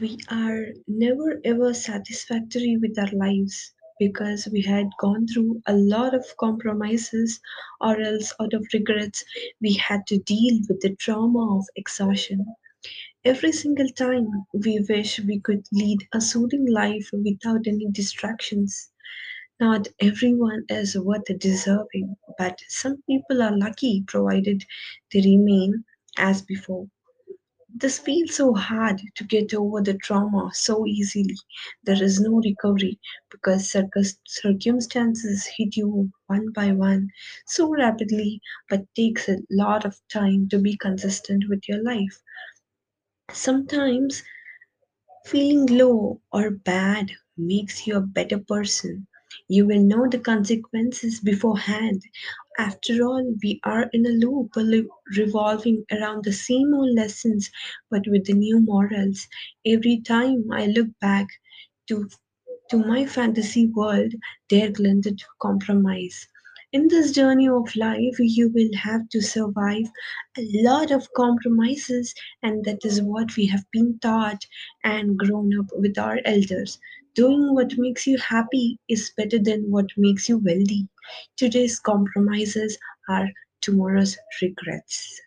We are never ever satisfactory with our lives because we had gone through a lot of compromises, or else, out of regrets, we had to deal with the trauma of exhaustion. Every single time we wish we could lead a soothing life without any distractions. Not everyone is worth deserving, but some people are lucky provided they remain as before. This feels so hard to get over the trauma so easily. There is no recovery because circumstances hit you one by one so rapidly, but takes a lot of time to be consistent with your life. Sometimes feeling low or bad makes you a better person. You will know the consequences beforehand. After all, we are in a loop revolving around the same old lessons but with the new morals. Every time I look back to to my fantasy world, there glinted compromise. In this journey of life, you will have to survive a lot of compromises, and that is what we have been taught and grown up with our elders. Doing what makes you happy is better than what makes you wealthy. Today's compromises are tomorrow's regrets.